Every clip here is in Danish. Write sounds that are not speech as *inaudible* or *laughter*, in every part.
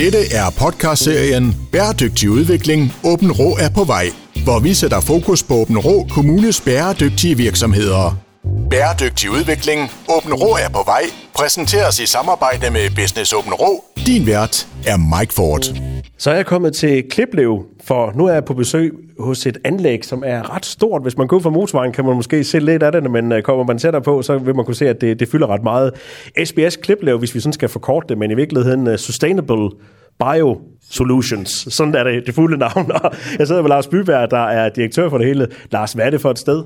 Dette er podcastserien Bæredygtig udvikling. Åben Rå er på vej, hvor vi sætter fokus på Åben Rå Kommunes bæredygtige virksomheder. Bæredygtig udvikling. Åben Rå er på vej. Præsenteres i samarbejde med Business Åben Rå. Din vært er Mike Ford. Så er jeg kommet til Kliplev, for nu er jeg på besøg hos et anlæg, som er ret stort. Hvis man går fra motorvejen, kan man måske se lidt af det, men øh, kommer man tættere på, så vil man kunne se, at det, det fylder ret meget. SBS Kliplev, hvis vi sådan skal forkorte det, men i virkeligheden øh, Sustainable Bio Solutions. Sådan er det, det fulde navn. *laughs* Og jeg sidder med Lars Byberg, der er direktør for det hele. Lars, hvad er det for et sted?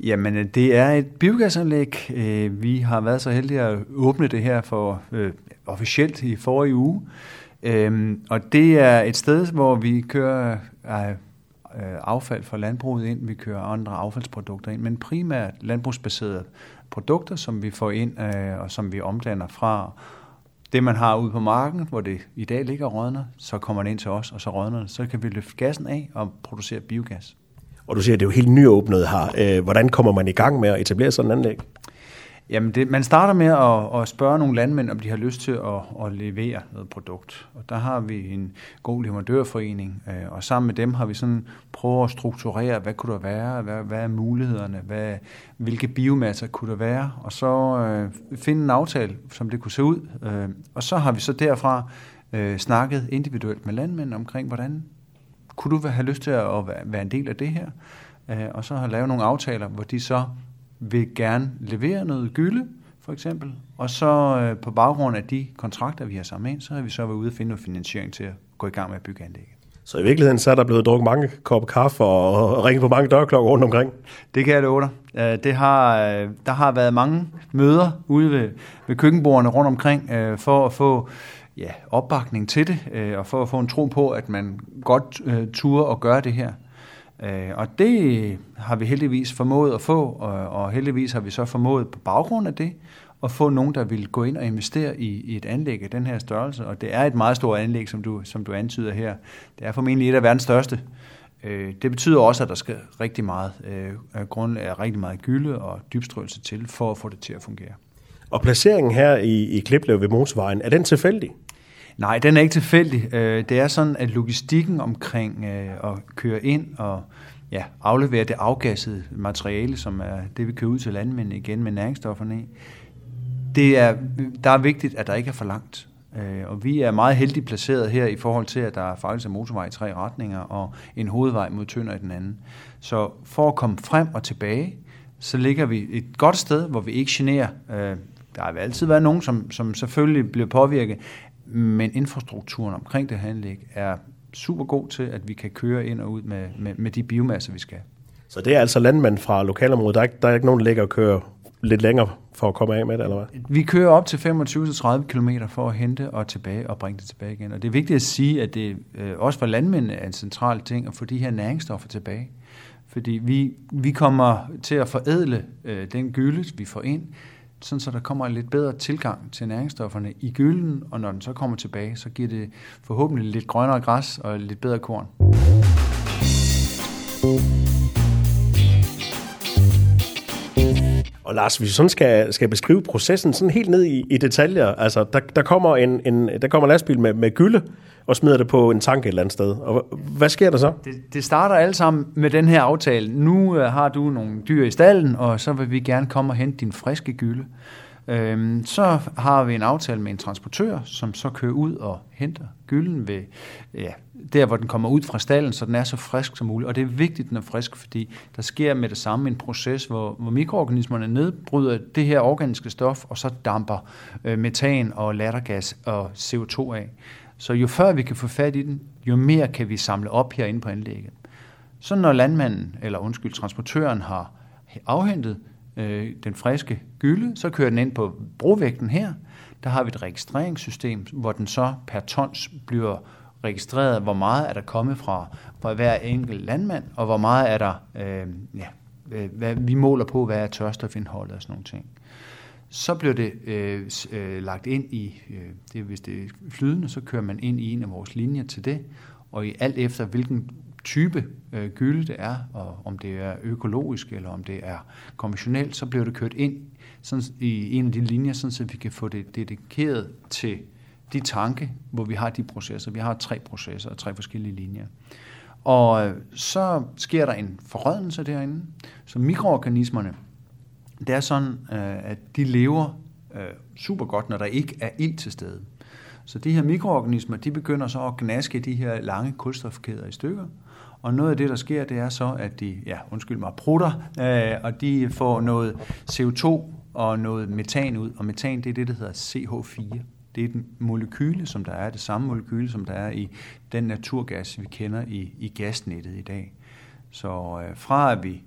Jamen, øh, det er et biogasanlæg. Vi har været så heldige at åbne det her for øh, officielt i forrige uge. Øhm, og det er et sted, hvor vi kører øh, øh, affald fra landbruget ind, vi kører andre affaldsprodukter ind, men primært landbrugsbaserede produkter, som vi får ind øh, og som vi omdanner fra det, man har ude på marken, hvor det i dag ligger rådner, så kommer det ind til os, og så rådner det. Så kan vi løfte gassen af og producere biogas. Og du siger, at det er jo helt nyåbnet her. Øh, hvordan kommer man i gang med at etablere sådan en anlæg? Jamen, det, man starter med at, at spørge nogle landmænd, om de har lyst til at, at levere noget produkt. Og der har vi en god leverandørforening, øh, og sammen med dem har vi sådan prøvet at strukturere, hvad kunne der være, hvad, hvad er mulighederne, hvad, hvilke biomasser kunne der være, og så øh, finde en aftale, som det kunne se ud. Øh, og så har vi så derfra øh, snakket individuelt med landmænd omkring, hvordan kunne du have lyst til at være en del af det her? Øh, og så har lavet nogle aftaler, hvor de så vil gerne levere noget gylde, for eksempel, og så øh, på baggrund af de kontrakter, vi har sammen ind, så har vi så været ude og finde noget finansiering til at gå i gang med at bygge anlægget. Så i virkeligheden så er der blevet drukket mange kopper kaffe og ringet på mange dørklokker rundt omkring? Det kan jeg love dig. Øh, det har, øh, der har været mange møder ude ved, ved køkkenbordene rundt omkring øh, for at få ja, opbakning til det, og for at få en tro på, at man godt turde og gøre det her. Øh, og det har vi heldigvis formået at få, og, og heldigvis har vi så formået på baggrund af det, at få nogen, der vil gå ind og investere i, i et anlæg af den her størrelse. Og det er et meget stort anlæg, som du, som du antyder her. Det er formentlig et af verdens største. Øh, det betyder også, at der skal rigtig meget, øh, grund, rigtig meget gylde og dybstrøelse til, for at få det til at fungere. Og placeringen her i, i Kliplev ved motorvejen, er den tilfældig? Nej, den er ikke tilfældig. Øh, det er sådan, at logistikken omkring øh, at køre ind og ja, aflevere det afgassede materiale, som er det, vi kører ud til landmændene igen med næringsstofferne i, det er, der er vigtigt, at der ikke er for langt. Øh, og vi er meget heldigt placeret her i forhold til, at der faktisk er motorvej i tre retninger og en hovedvej mod Tønder i den anden. Så for at komme frem og tilbage, så ligger vi et godt sted, hvor vi ikke generer. Der har altid været nogen, som, som selvfølgelig bliver påvirket men infrastrukturen omkring det her anlæg er super god til, at vi kan køre ind og ud med, med, med de biomasser, vi skal. Så det er altså landmænd fra lokalområdet. Der er, ikke, der er ikke nogen, der ligger og kører lidt længere for at komme af med det, eller hvad? Vi kører op til 25-30 km for at hente og tilbage og bringe det tilbage igen. Og det er vigtigt at sige, at det øh, også for landmændene er en central ting at få de her næringsstoffer tilbage. Fordi vi, vi kommer til at forædle øh, den gylde, vi får ind, sådan så der kommer en lidt bedre tilgang til næringsstofferne i gylden, og når den så kommer tilbage, så giver det forhåbentlig lidt grønnere græs og lidt bedre korn. Og Lars, hvis vi sådan skal, skal beskrive processen sådan helt ned i, i detaljer, altså der, der kommer en, en der kommer en lastbil med, med gylde, og smider det på en tank et eller andet sted. Og hvad sker der så? Det, det starter alt sammen med den her aftale. Nu øh, har du nogle dyr i stallen, og så vil vi gerne komme og hente din friske gylde. Øhm, så har vi en aftale med en transportør, som så kører ud og henter gylden ved, ja, der, hvor den kommer ud fra stallen, så den er så frisk som muligt. Og det er vigtigt, at den er frisk, fordi der sker med det samme en proces, hvor, hvor mikroorganismerne nedbryder det her organiske stof, og så damper øh, metan og lattergas og CO2 af. Så jo før vi kan få fat i den, jo mere kan vi samle op herinde på anlægget. Så når landmanden, eller undskyld, transportøren har afhentet øh, den friske gylde, så kører den ind på brovægten her. Der har vi et registreringssystem, hvor den så per tons bliver registreret, hvor meget er der kommet fra, fra hver enkelt landmand, og hvor meget er der, øh, ja, øh, hvad, vi måler på, hvad er tørstofindholdet og sådan nogle ting. Så bliver det øh, øh, lagt ind i, øh, det, hvis det er flydende, så kører man ind i en af vores linjer til det, og i alt efter hvilken type øh, gylde det er, og om det er økologisk eller om det er konventionelt, så bliver det kørt ind sådan, i en af de linjer, sådan, så vi kan få det dedikeret til de tanke, hvor vi har de processer. Vi har tre processer og tre forskellige linjer. Og øh, så sker der en forrødelse derinde. Så mikroorganismerne, det er sådan, øh, at de lever øh, super godt, når der ikke er ild til stede. Så de her mikroorganismer, de begynder så at gnaske de her lange kulstofkæder i stykker. Og noget af det, der sker, det er så, at de, ja, undskyld mig, prutter, øh, og de får noget CO2 og noget metan ud. Og metan, det er det, der hedder CH4. Det er den molekyle, som der er, det samme molekyle, som der er i den naturgas, vi kender i, i gasnettet i dag. Så øh, fra at vi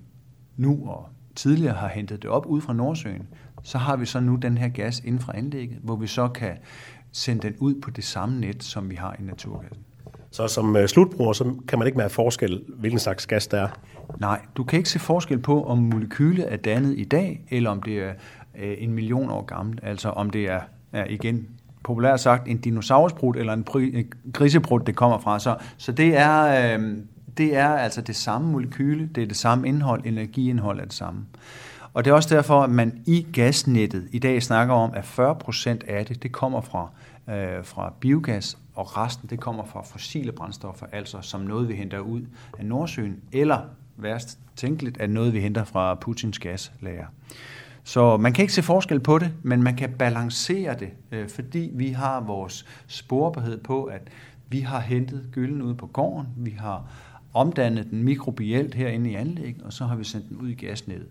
nu og tidligere har hentet det op ud fra Nordsøen, så har vi så nu den her gas inden fra anlægget, hvor vi så kan sende den ud på det samme net, som vi har i naturgassen. Så som uh, slutbruger, så kan man ikke mærke forskel, hvilken slags gas det er? Nej, du kan ikke se forskel på, om molekyle er dannet i dag, eller om det er uh, en million år gammelt. Altså om det er, er igen populært sagt, en dinosaurusbrud eller en grisebrud, det kommer fra. Så, så det, er, uh, det er altså det samme molekyle, det er det samme indhold, energiindhold er det samme. Og det er også derfor, at man i gasnettet i dag snakker om, at 40 procent af det, det kommer fra, øh, fra biogas, og resten det kommer fra fossile brændstoffer, altså som noget, vi henter ud af Nordsøen, eller værst tænkeligt, at noget, vi henter fra Putins gaslager. Så man kan ikke se forskel på det, men man kan balancere det, øh, fordi vi har vores sporbarhed på, at vi har hentet gylden ud på gården, vi har omdannet den mikrobielt herinde i anlægget, og så har vi sendt den ud i gasnettet.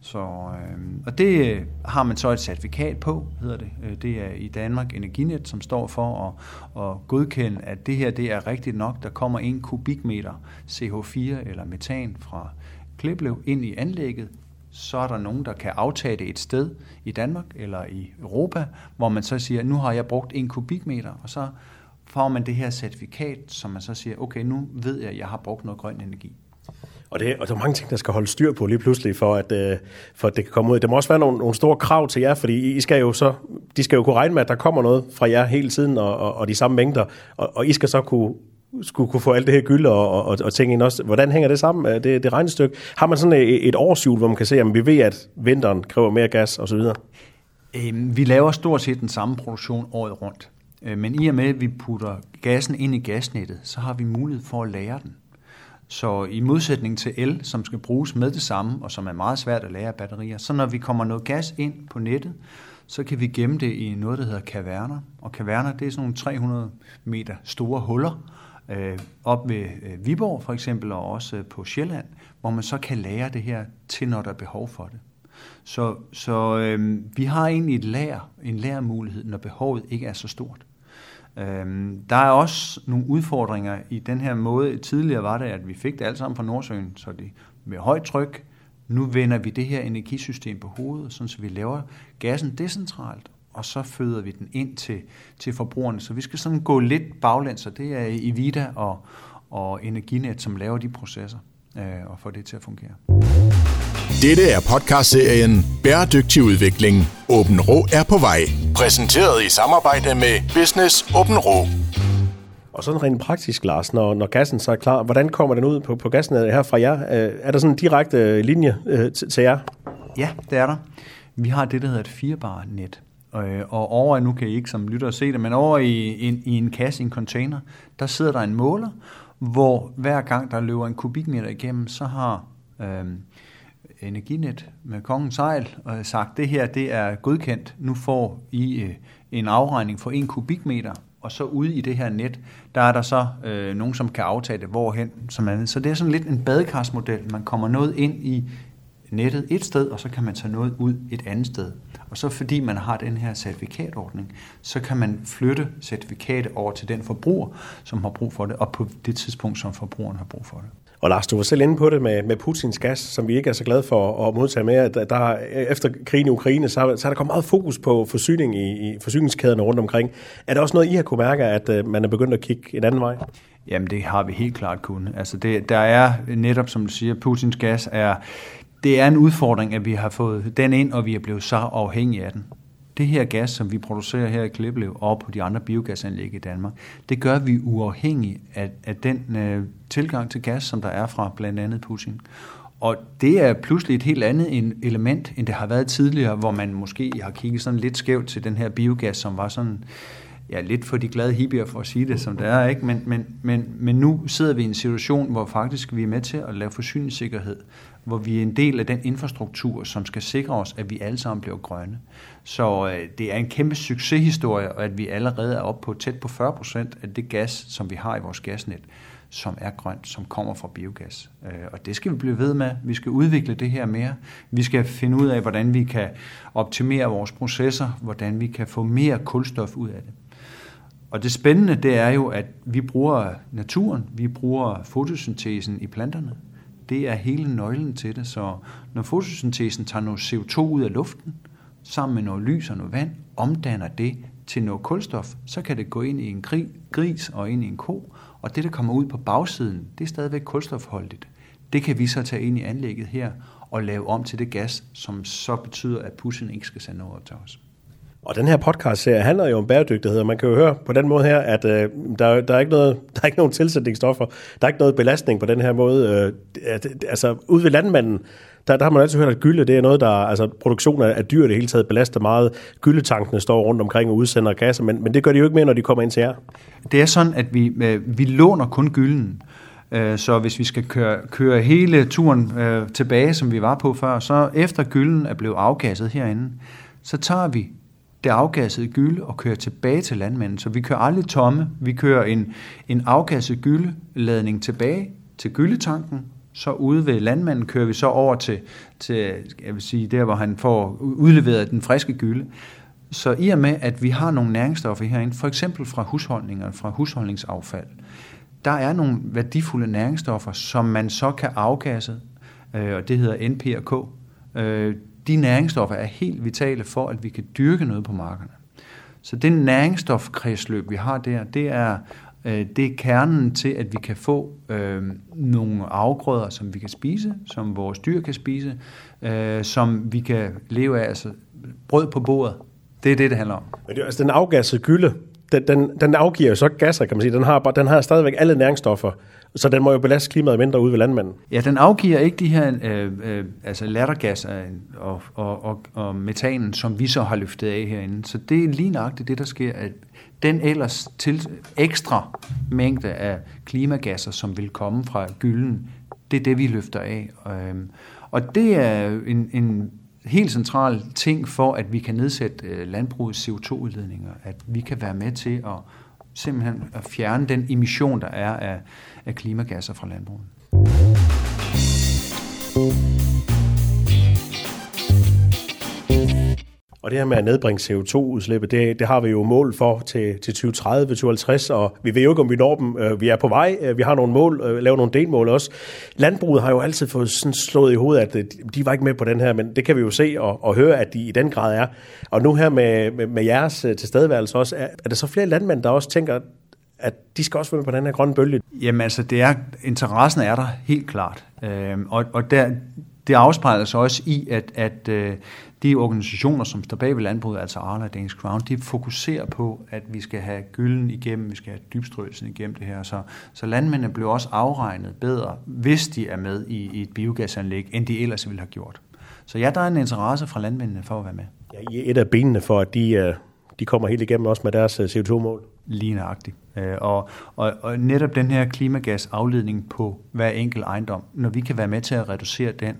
Så, øh, og det øh, har man så et certifikat på, hedder det. Øh, det er i Danmark Energinet, som står for at, at godkende, at det her det er rigtigt nok. Der kommer en kubikmeter CH4 eller metan fra Kliplev ind i anlægget. Så er der nogen, der kan aftage det et sted i Danmark eller i Europa, hvor man så siger, nu har jeg brugt en kubikmeter, og så får man det her certifikat, som man så siger, okay, nu ved jeg, at jeg har brugt noget grøn energi. Og, det, og der er mange ting, der skal holde styr på lige pludselig, for at, øh, for at det kan komme ud. Der må også være nogle, nogle store krav til jer, fordi I skal jo så, de skal jo kunne regne med, at der kommer noget fra jer hele tiden, og, og, og de samme mængder, og, og I skal så kunne skulle kunne få alt det her gylde og, og, og tænke ind også. Hvordan hænger det sammen, det, det regnestykke? Har man sådan et, et årsjul, hvor man kan se, at vi ved, at vinteren kræver mere gas osv.? Øhm, vi laver stort set den samme produktion året rundt. Øh, men i og med, at vi putter gassen ind i gasnettet, så har vi mulighed for at lære den. Så i modsætning til el, som skal bruges med det samme, og som er meget svært at lære af batterier, så når vi kommer noget gas ind på nettet, så kan vi gemme det i noget, der hedder kaverner. Og kaverner, det er sådan nogle 300 meter store huller, øh, op ved øh, Viborg for eksempel, og også øh, på Sjælland, hvor man så kan lære det her til, når der er behov for det. Så, så øh, vi har egentlig et lager, en lærmulighed, når behovet ikke er så stort. Øh, der er også nogle udfordringer i den her måde. Tidligere var det, at vi fik det alt sammen fra Nordsøen, så det med højt tryk. Nu vender vi det her energisystem på hovedet, sådan så vi laver gassen decentralt, og så føder vi den ind til, til forbrugerne. Så vi skal sådan gå lidt baglæns, og det er Evita og, og Energinet, som laver de processer øh, og får det til at fungere. Dette er podcastserien Bæredygtig udvikling. Åben Rå er på vej. Præsenteret i samarbejde med Business Åben Rå. Og sådan rent praktisk, Lars, når, når gassen så er klar, hvordan kommer den ud på, på gassen her fra jer? Øh, er der sådan en direkte linje øh, til, til jer? Ja, det er der. Vi har det, der hedder et firebar net. Øh, og over, nu kan I ikke som lytter se det, men over i, en, i en kasse, en container, der sidder der en måler, hvor hver gang der løber en kubikmeter igennem, så har øh, Energinet med kongens sejl og sagt, det her det er godkendt. Nu får I øh, en afregning for en kubikmeter, og så ude i det her net, der er der så øh, nogen, som kan aftage det hvorhen som andet. Så det er sådan lidt en badekarsmodel. Man kommer noget ind i nettet et sted, og så kan man tage noget ud et andet sted. Og så fordi man har den her certifikatordning, så kan man flytte certifikatet over til den forbruger, som har brug for det, og på det tidspunkt, som forbrugeren har brug for det. Og Lars, du var selv inde på det med, med Putins gas, som vi ikke er så glade for at modtage mere. Der, der, efter krigen i Ukraine, så, så er der kommet meget fokus på forsyning i, i forsyningskæderne rundt omkring. Er der også noget, I har kunne mærke, at uh, man er begyndt at kigge en anden vej? Jamen, det har vi helt klart kunnet. Altså, det, der er netop, som du siger, Putins gas er, det er en udfordring, at vi har fået den ind, og vi er blevet så afhængige af den det her gas, som vi producerer her i Kliplev og på de andre biogasanlæg i Danmark, det gør vi uafhængig af, af den øh, tilgang til gas, som der er fra blandt andet Putin. Og det er pludselig et helt andet element, end det har været tidligere, hvor man måske har kigget sådan lidt skævt til den her biogas, som var sådan ja, lidt for de glade hippier for at sige det, som det er, ikke? Men, men, men, men nu sidder vi i en situation, hvor faktisk vi er med til at lave forsyningssikkerhed, hvor vi er en del af den infrastruktur, som skal sikre os, at vi alle sammen bliver grønne. Så øh, det er en kæmpe succeshistorie, og at vi allerede er oppe på tæt på 40 procent af det gas, som vi har i vores gasnet, som er grønt, som kommer fra biogas. Øh, og det skal vi blive ved med. Vi skal udvikle det her mere. Vi skal finde ud af, hvordan vi kan optimere vores processer, hvordan vi kan få mere kulstof ud af det. Og det spændende, det er jo, at vi bruger naturen, vi bruger fotosyntesen i planterne. Det er hele nøglen til det. Så når fotosyntesen tager noget CO2 ud af luften, sammen med noget lys og noget vand, omdanner det til noget kulstof, så kan det gå ind i en gris og ind i en ko, og det, der kommer ud på bagsiden, det er stadigvæk kulstofholdigt. Det kan vi så tage ind i anlægget her og lave om til det gas, som så betyder, at pussen ikke skal sende noget til os. Og den her podcast-serie handler jo om bæredygtighed, og man kan jo høre på den måde her, at øh, der, der, er ikke noget, *laughs* der er ikke nogen tilsætningsstoffer, der er ikke noget belastning på den her måde. Øh, at, altså, ude ved landmanden, der, der har man altid hørt, at gylde, det er noget, der, altså produktion af, af dyr det hele taget belaster meget. Gyldetankene står rundt omkring og udsender gasser, men, men det gør de jo ikke mere, når de kommer ind til jer. Det er sådan, at vi, øh, vi låner kun gylden. Øh, så hvis vi skal køre, køre hele turen øh, tilbage, som vi var på før, så efter gylden er blevet afgasset herinde, så tager vi det afgassede gylde og kører tilbage til landmanden. Så vi kører aldrig tomme. Vi kører en, en afgasset gyldeladning tilbage til gyldetanken, så ude ved landmanden kører vi så over til, til jeg vil sige, der hvor han får udleveret den friske gylde. Så i og med, at vi har nogle næringsstoffer herinde, for eksempel fra husholdninger, fra husholdningsaffald, der er nogle værdifulde næringsstoffer, som man så kan afgasse, øh, og det hedder NP og K. Øh, de næringsstoffer er helt vitale for, at vi kan dyrke noget på markerne. Så det næringsstofkredsløb, vi har der, det er, øh, det er kernen til, at vi kan få øh, nogle afgrøder, som vi kan spise, som vores dyr kan spise, øh, som vi kan leve af, altså brød på bordet. Det er det, det handler om. Men det, er altså, den afgassede gylde, den, den, den afgiver jo så gasser, kan man sige. Den har, den har stadigvæk alle næringsstoffer, så den må jo belaste klimaet mindre ude ved landmanden. Ja, den afgiver ikke de her øh, øh, altså lattergasser og, og, og, og metanen, som vi så har løftet af herinde. Så det er lige nøjagtigt det, der sker, at den ellers til ekstra mængde af klimagasser, som vil komme fra gylden, det er det, vi løfter af. Øhm, og det er en, en helt central ting for, at vi kan nedsætte øh, landbrugets CO2-udledninger, at vi kan være med til at simpelthen at fjerne den emission, der er af, af klimagasser fra landbruget. Og det her med at nedbringe CO2-udslippet, det, det har vi jo mål for til, til 2030, 2050, og vi ved jo ikke, om vi når dem. Øh, vi er på vej, øh, vi har nogle mål, øh, laver nogle delmål også. Landbruget har jo altid fået sådan slået i hovedet, at de var ikke med på den her, men det kan vi jo se og, og høre, at de i den grad er. Og nu her med, med, med jeres tilstedeværelse også, er, er der så flere landmænd, der også tænker, at de skal også være med på den her grønne bølge? Jamen altså, det er, interessen er der helt klart. Øhm, og og der, det afspejler sig også i, at, at de organisationer, som står bag ved landbruget, altså Arla og Danish Crown, de fokuserer på, at vi skal have gylden igennem, vi skal have dybstrøgelsen igennem det her. Så, så landmændene bliver også afregnet bedre, hvis de er med i, i et biogasanlæg, end de ellers ville have gjort. Så ja, der er en interesse fra landmændene for at være med. Ja, I er et af benene for, at de, øh, de kommer helt igennem også med deres øh, CO2-mål. Lige nøjagtigt. Øh, og, og, og netop den her klimagasafledning på hver enkelt ejendom, når vi kan være med til at reducere den,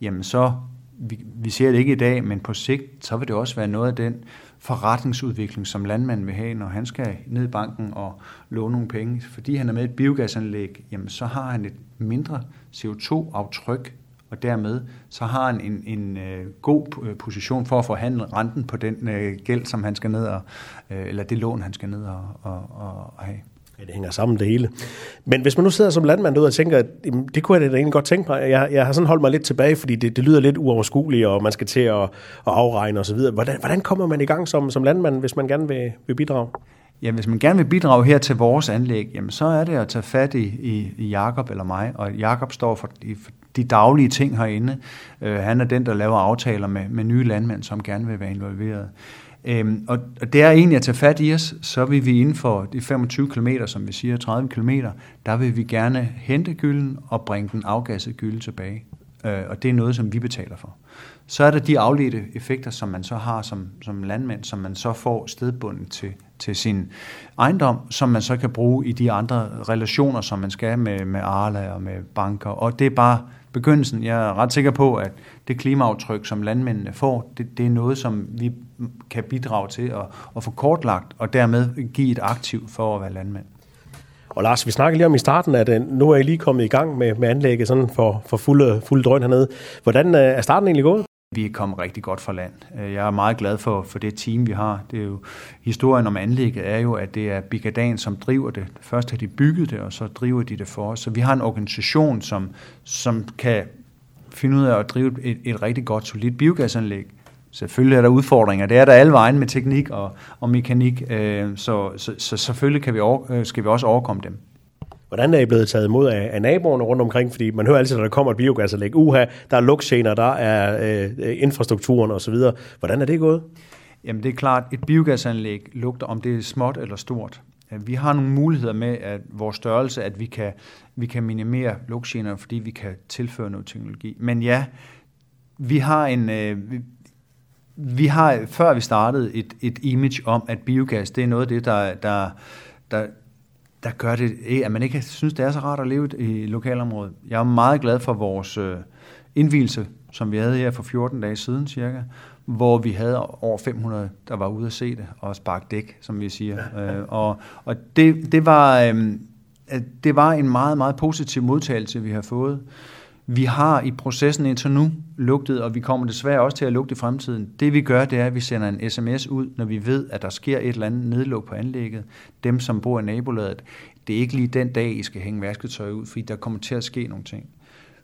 jamen så vi, vi ser det ikke i dag, men på sigt, så vil det også være noget af den forretningsudvikling, som landmanden vil have, når han skal ned i banken og låne nogle penge. Fordi han er med et biogasanlæg, jamen så har han et mindre CO2-aftryk, og dermed så har han en, en, øh, god øh, position for at forhandle renten på den øh, gæld, som han skal ned og, øh, eller det lån, han skal ned og, og, og have. Ja, det hænger sammen det hele. Men hvis man nu sidder som landmand derude og tænker, at det kunne jeg da egentlig godt tænke mig. Jeg, jeg har sådan holdt mig lidt tilbage, fordi det, det lyder lidt uoverskueligt, og man skal til at, at afregne osv. Hvordan, hvordan kommer man i gang som, som landmand, hvis man gerne vil, vil bidrage? Ja, hvis man gerne vil bidrage her til vores anlæg, jamen så er det at tage fat i, i, i Jakob eller mig. Og Jakob står for de, for de daglige ting herinde. Uh, han er den, der laver aftaler med, med nye landmænd, som gerne vil være involveret. Øhm, og, og det er egentlig at tage fat i os, så vil vi inden for de 25 km, som vi siger, 30 km, der vil vi gerne hente gylden og bringe den afgassede gylde tilbage. øh, og det er noget, som vi betaler for. Så er der de afledte effekter, som man så har som, som landmand, som man så får stedbundet til, til sin ejendom, som man så kan bruge i de andre relationer, som man skal med, med Arla og med banker. Og det er bare begyndelsen. Jeg er ret sikker på, at det klimaaftryk, som landmændene får, det, det er noget, som vi kan bidrage til at, at få kortlagt, og dermed give et aktiv for at være landmand. Og Lars, vi snakkede lige om i starten, at øh, nu er I lige kommet i gang med, med anlægget sådan for, for fulde, fulde drøn hernede. Hvordan øh, er starten egentlig gået? Vi er kommet rigtig godt fra land. Øh, jeg er meget glad for, for det team, vi har. Det er jo, historien om anlægget er jo, at det er Bigadan, som driver det. Først har de bygget det, og så driver de det for os. Så vi har en organisation, som, som kan finde ud af at drive et, et rigtig godt, solidt biogasanlæg. Selvfølgelig er der udfordringer. Det er der alle vejen med teknik og, og mekanik, øh, så, så, så selvfølgelig kan vi over, øh, skal vi også overkomme dem. Hvordan er I blevet taget imod af, af naboerne rundt omkring? Fordi man hører altid, når der kommer et biogasanlæg, uha, der er lugtgener, der er øh, øh infrastrukturen osv. Hvordan er det gået? Jamen det er klart, et biogasanlæg lugter, om det er småt eller stort. Vi har nogle muligheder med at vores størrelse, at vi kan, vi kan minimere lugtgener, fordi vi kan tilføre noget teknologi. Men ja, vi har en... Øh, vi, vi har, før vi startede, et, et image om, at biogas, det er noget af det, der, der, der, der gør det, at man ikke synes, det er så rart at leve i lokalområdet. Jeg er meget glad for vores øh, indvielse, som vi havde her for 14 dage siden cirka, hvor vi havde over 500, der var ude at se det, og sparke dæk, som vi siger. øh, og og det, det, var, øh, det var en meget, meget positiv modtagelse, vi har fået. Vi har i processen indtil nu lugtet, og vi kommer desværre også til at lugte i fremtiden. Det vi gør, det er, at vi sender en sms ud, når vi ved, at der sker et eller andet nedluk på anlægget. Dem, som bor i nabolaget, det er ikke lige den dag, I skal hænge vasketøj ud, fordi der kommer til at ske nogle ting.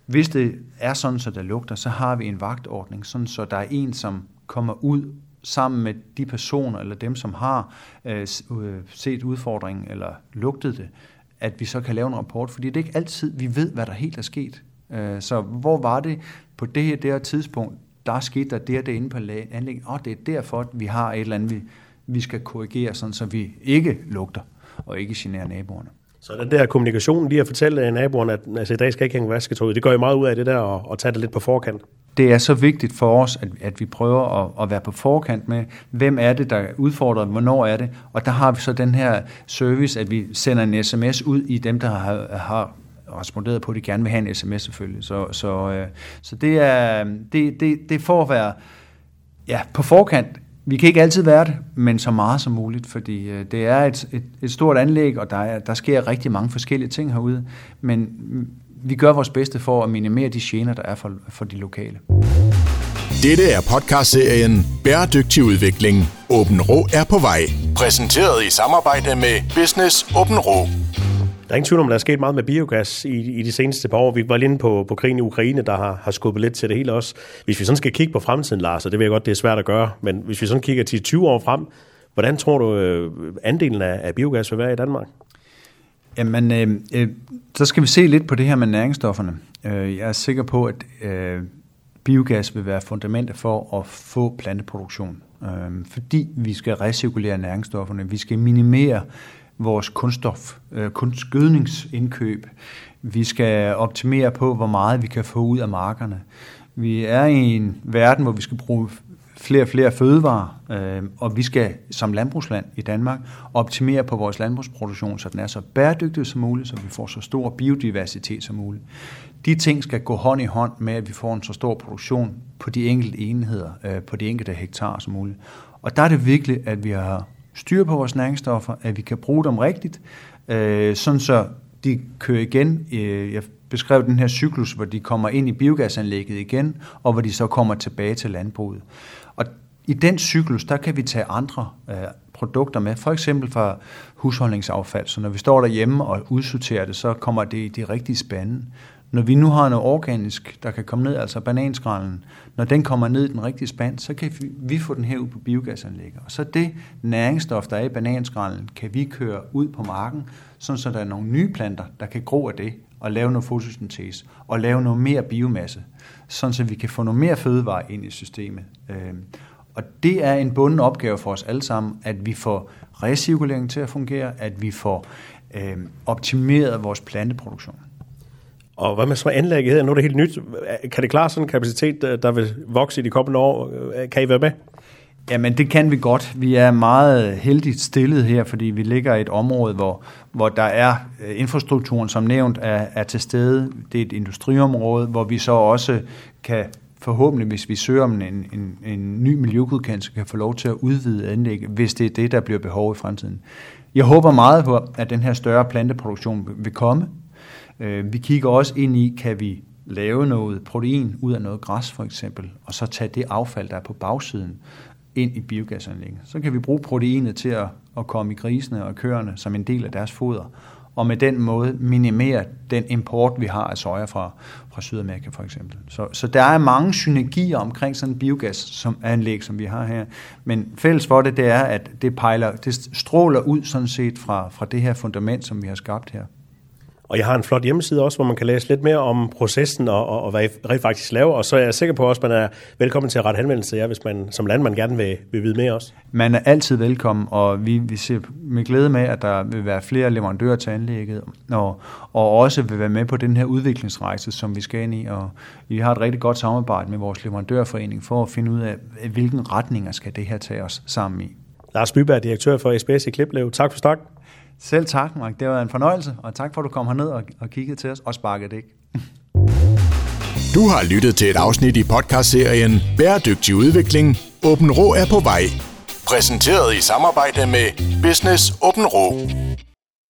Hvis det er sådan, så der lugter, så har vi en vagtordning, sådan så der er en, som kommer ud sammen med de personer, eller dem, som har øh, øh set udfordringen, eller lugtet det, at vi så kan lave en rapport, fordi det er ikke altid, vi ved, hvad der helt er sket. Øh, så hvor var det på det her, det her tidspunkt, der skete der det og det inde på anlægget, og det er derfor, at vi har et eller andet, vi, vi skal korrigere, sådan, så vi ikke lugter og ikke generer naboerne. Så den der kommunikation, lige at fortælle naboerne, at altså, i dag skal ikke hænge vasketøj, det gør jo meget ud af det der og, og tage det lidt på forkant. Det er så vigtigt for os, at, at vi prøver at, at være på forkant med, hvem er det, der udfordrer, hvornår er det, og der har vi så den her service, at vi sender en sms ud i dem, der har, har responderet på, at de gerne vil have en sms selvfølgelig. Så, så, øh, så det er det, det, det får at være ja, på forkant. Vi kan ikke altid være det, men så meget som muligt, fordi øh, det er et, et, et stort anlæg, og der, er, der sker rigtig mange forskellige ting herude, men mm, vi gør vores bedste for at minimere de gener, der er for, for de lokale. Dette er podcastserien Bæredygtig udvikling. Åben Rå er på vej. Præsenteret i samarbejde med Business Åben Rå. Der er ingen tvivl om, der er sket meget med biogas i, i de seneste par år. Vi var lige inde på, på krigen i Ukraine, der har, har skubbet lidt til det hele også. Hvis vi sådan skal kigge på fremtiden, Lars, og det ved jeg godt, det er svært at gøre, men hvis vi sådan kigger 10-20 år frem, hvordan tror du, øh, andelen af, af biogas vil være i Danmark? Jamen, øh, øh, så skal vi se lidt på det her med næringsstofferne. Øh, jeg er sikker på, at øh, biogas vil være fundamentet for at få planteproduktion. Øh, fordi vi skal recirkulere næringsstofferne, vi skal minimere vores kunststof, øh, kunstgødningsindkøb. Vi skal optimere på, hvor meget vi kan få ud af markerne. Vi er i en verden, hvor vi skal bruge flere og flere fødevarer, øh, og vi skal som landbrugsland i Danmark optimere på vores landbrugsproduktion, så den er så bæredygtig som muligt, så vi får så stor biodiversitet som muligt. De ting skal gå hånd i hånd med, at vi får en så stor produktion på de enkelte enheder, øh, på de enkelte hektar som muligt. Og der er det vigtigt, at vi har styr på vores næringsstoffer, at vi kan bruge dem rigtigt, øh, sådan så de kører igen. Øh, jeg beskrev den her cyklus, hvor de kommer ind i biogasanlægget igen, og hvor de så kommer tilbage til landbruget. Og i den cyklus, der kan vi tage andre øh, produkter med, for eksempel fra husholdningsaffald. Så når vi står derhjemme og udsorterer det, så kommer det i de rigtige spande. Når vi nu har noget organisk, der kan komme ned, altså bananskrallen, når den kommer ned i den rigtige spand, så kan vi få den her ud på biogasanlægget. Og så det næringsstof, der er i bananskrallen, kan vi køre ud på marken, sådan så der er nogle nye planter, der kan gro af det og lave noget fotosyntese og lave noget mere biomasse, sådan så vi kan få noget mere fødevare ind i systemet. Øhm, og det er en bunden opgave for os alle sammen, at vi får recirkulering til at fungere, at vi får øhm, optimeret vores planteproduktion. Og hvad med så anlægget her? Nu er det helt nyt. Kan det klare sådan en kapacitet, der vil vokse i de kommende år? Kan I være med? Jamen, det kan vi godt. Vi er meget heldigt stillet her, fordi vi ligger i et område, hvor, hvor der er øh, infrastrukturen, som nævnt, er, er til stede. Det er et industriområde, hvor vi så også kan forhåbentlig, hvis vi søger om en, en, en ny miljøgodkendelse, kan få lov til at udvide anlægget, hvis det er det, der bliver behov i fremtiden. Jeg håber meget på, at den her større planteproduktion vil komme. Øh, vi kigger også ind i, kan vi lave noget protein ud af noget græs for eksempel, og så tage det affald, der er på bagsiden, ind i biogasanlægget. Så kan vi bruge proteinet til at, at komme i grisene og køerne som en del af deres foder, og med den måde minimere den import, vi har af soja fra, fra Sydamerika for eksempel. Så, så der er mange synergier omkring sådan en biogas som anlæg, som vi har her. Men fælles for det, det er, at det, pejler, det stråler ud sådan set fra, fra det her fundament, som vi har skabt her. Og jeg har en flot hjemmeside også, hvor man kan læse lidt mere om processen og, og, og hvad I rent faktisk laver. Og så er jeg sikker på også, at man er velkommen til at rette henvendelse ja, hvis man som landmand gerne vil, vil vide mere også. Man er altid velkommen, og vi, vi ser med glæde med, at der vil være flere leverandører til anlægget, og, og også vil være med på den her udviklingsrejse, som vi skal ind i. Og vi har et rigtig godt samarbejde med vores leverandørforening for at finde ud af, hvilken retninger skal det her tage os sammen i. Lars Byberg, direktør for SBS i Kliplev. Tak for snak. Selv tak, Mark. Det var en fornøjelse, og tak for, at du kom herned og, og kiggede til os og sparkede dæk. *laughs* Du har lyttet til et afsnit i podcastserien Bæredygtig udvikling. Åben Rå er på vej. Præsenteret i samarbejde med Business Åben Rå.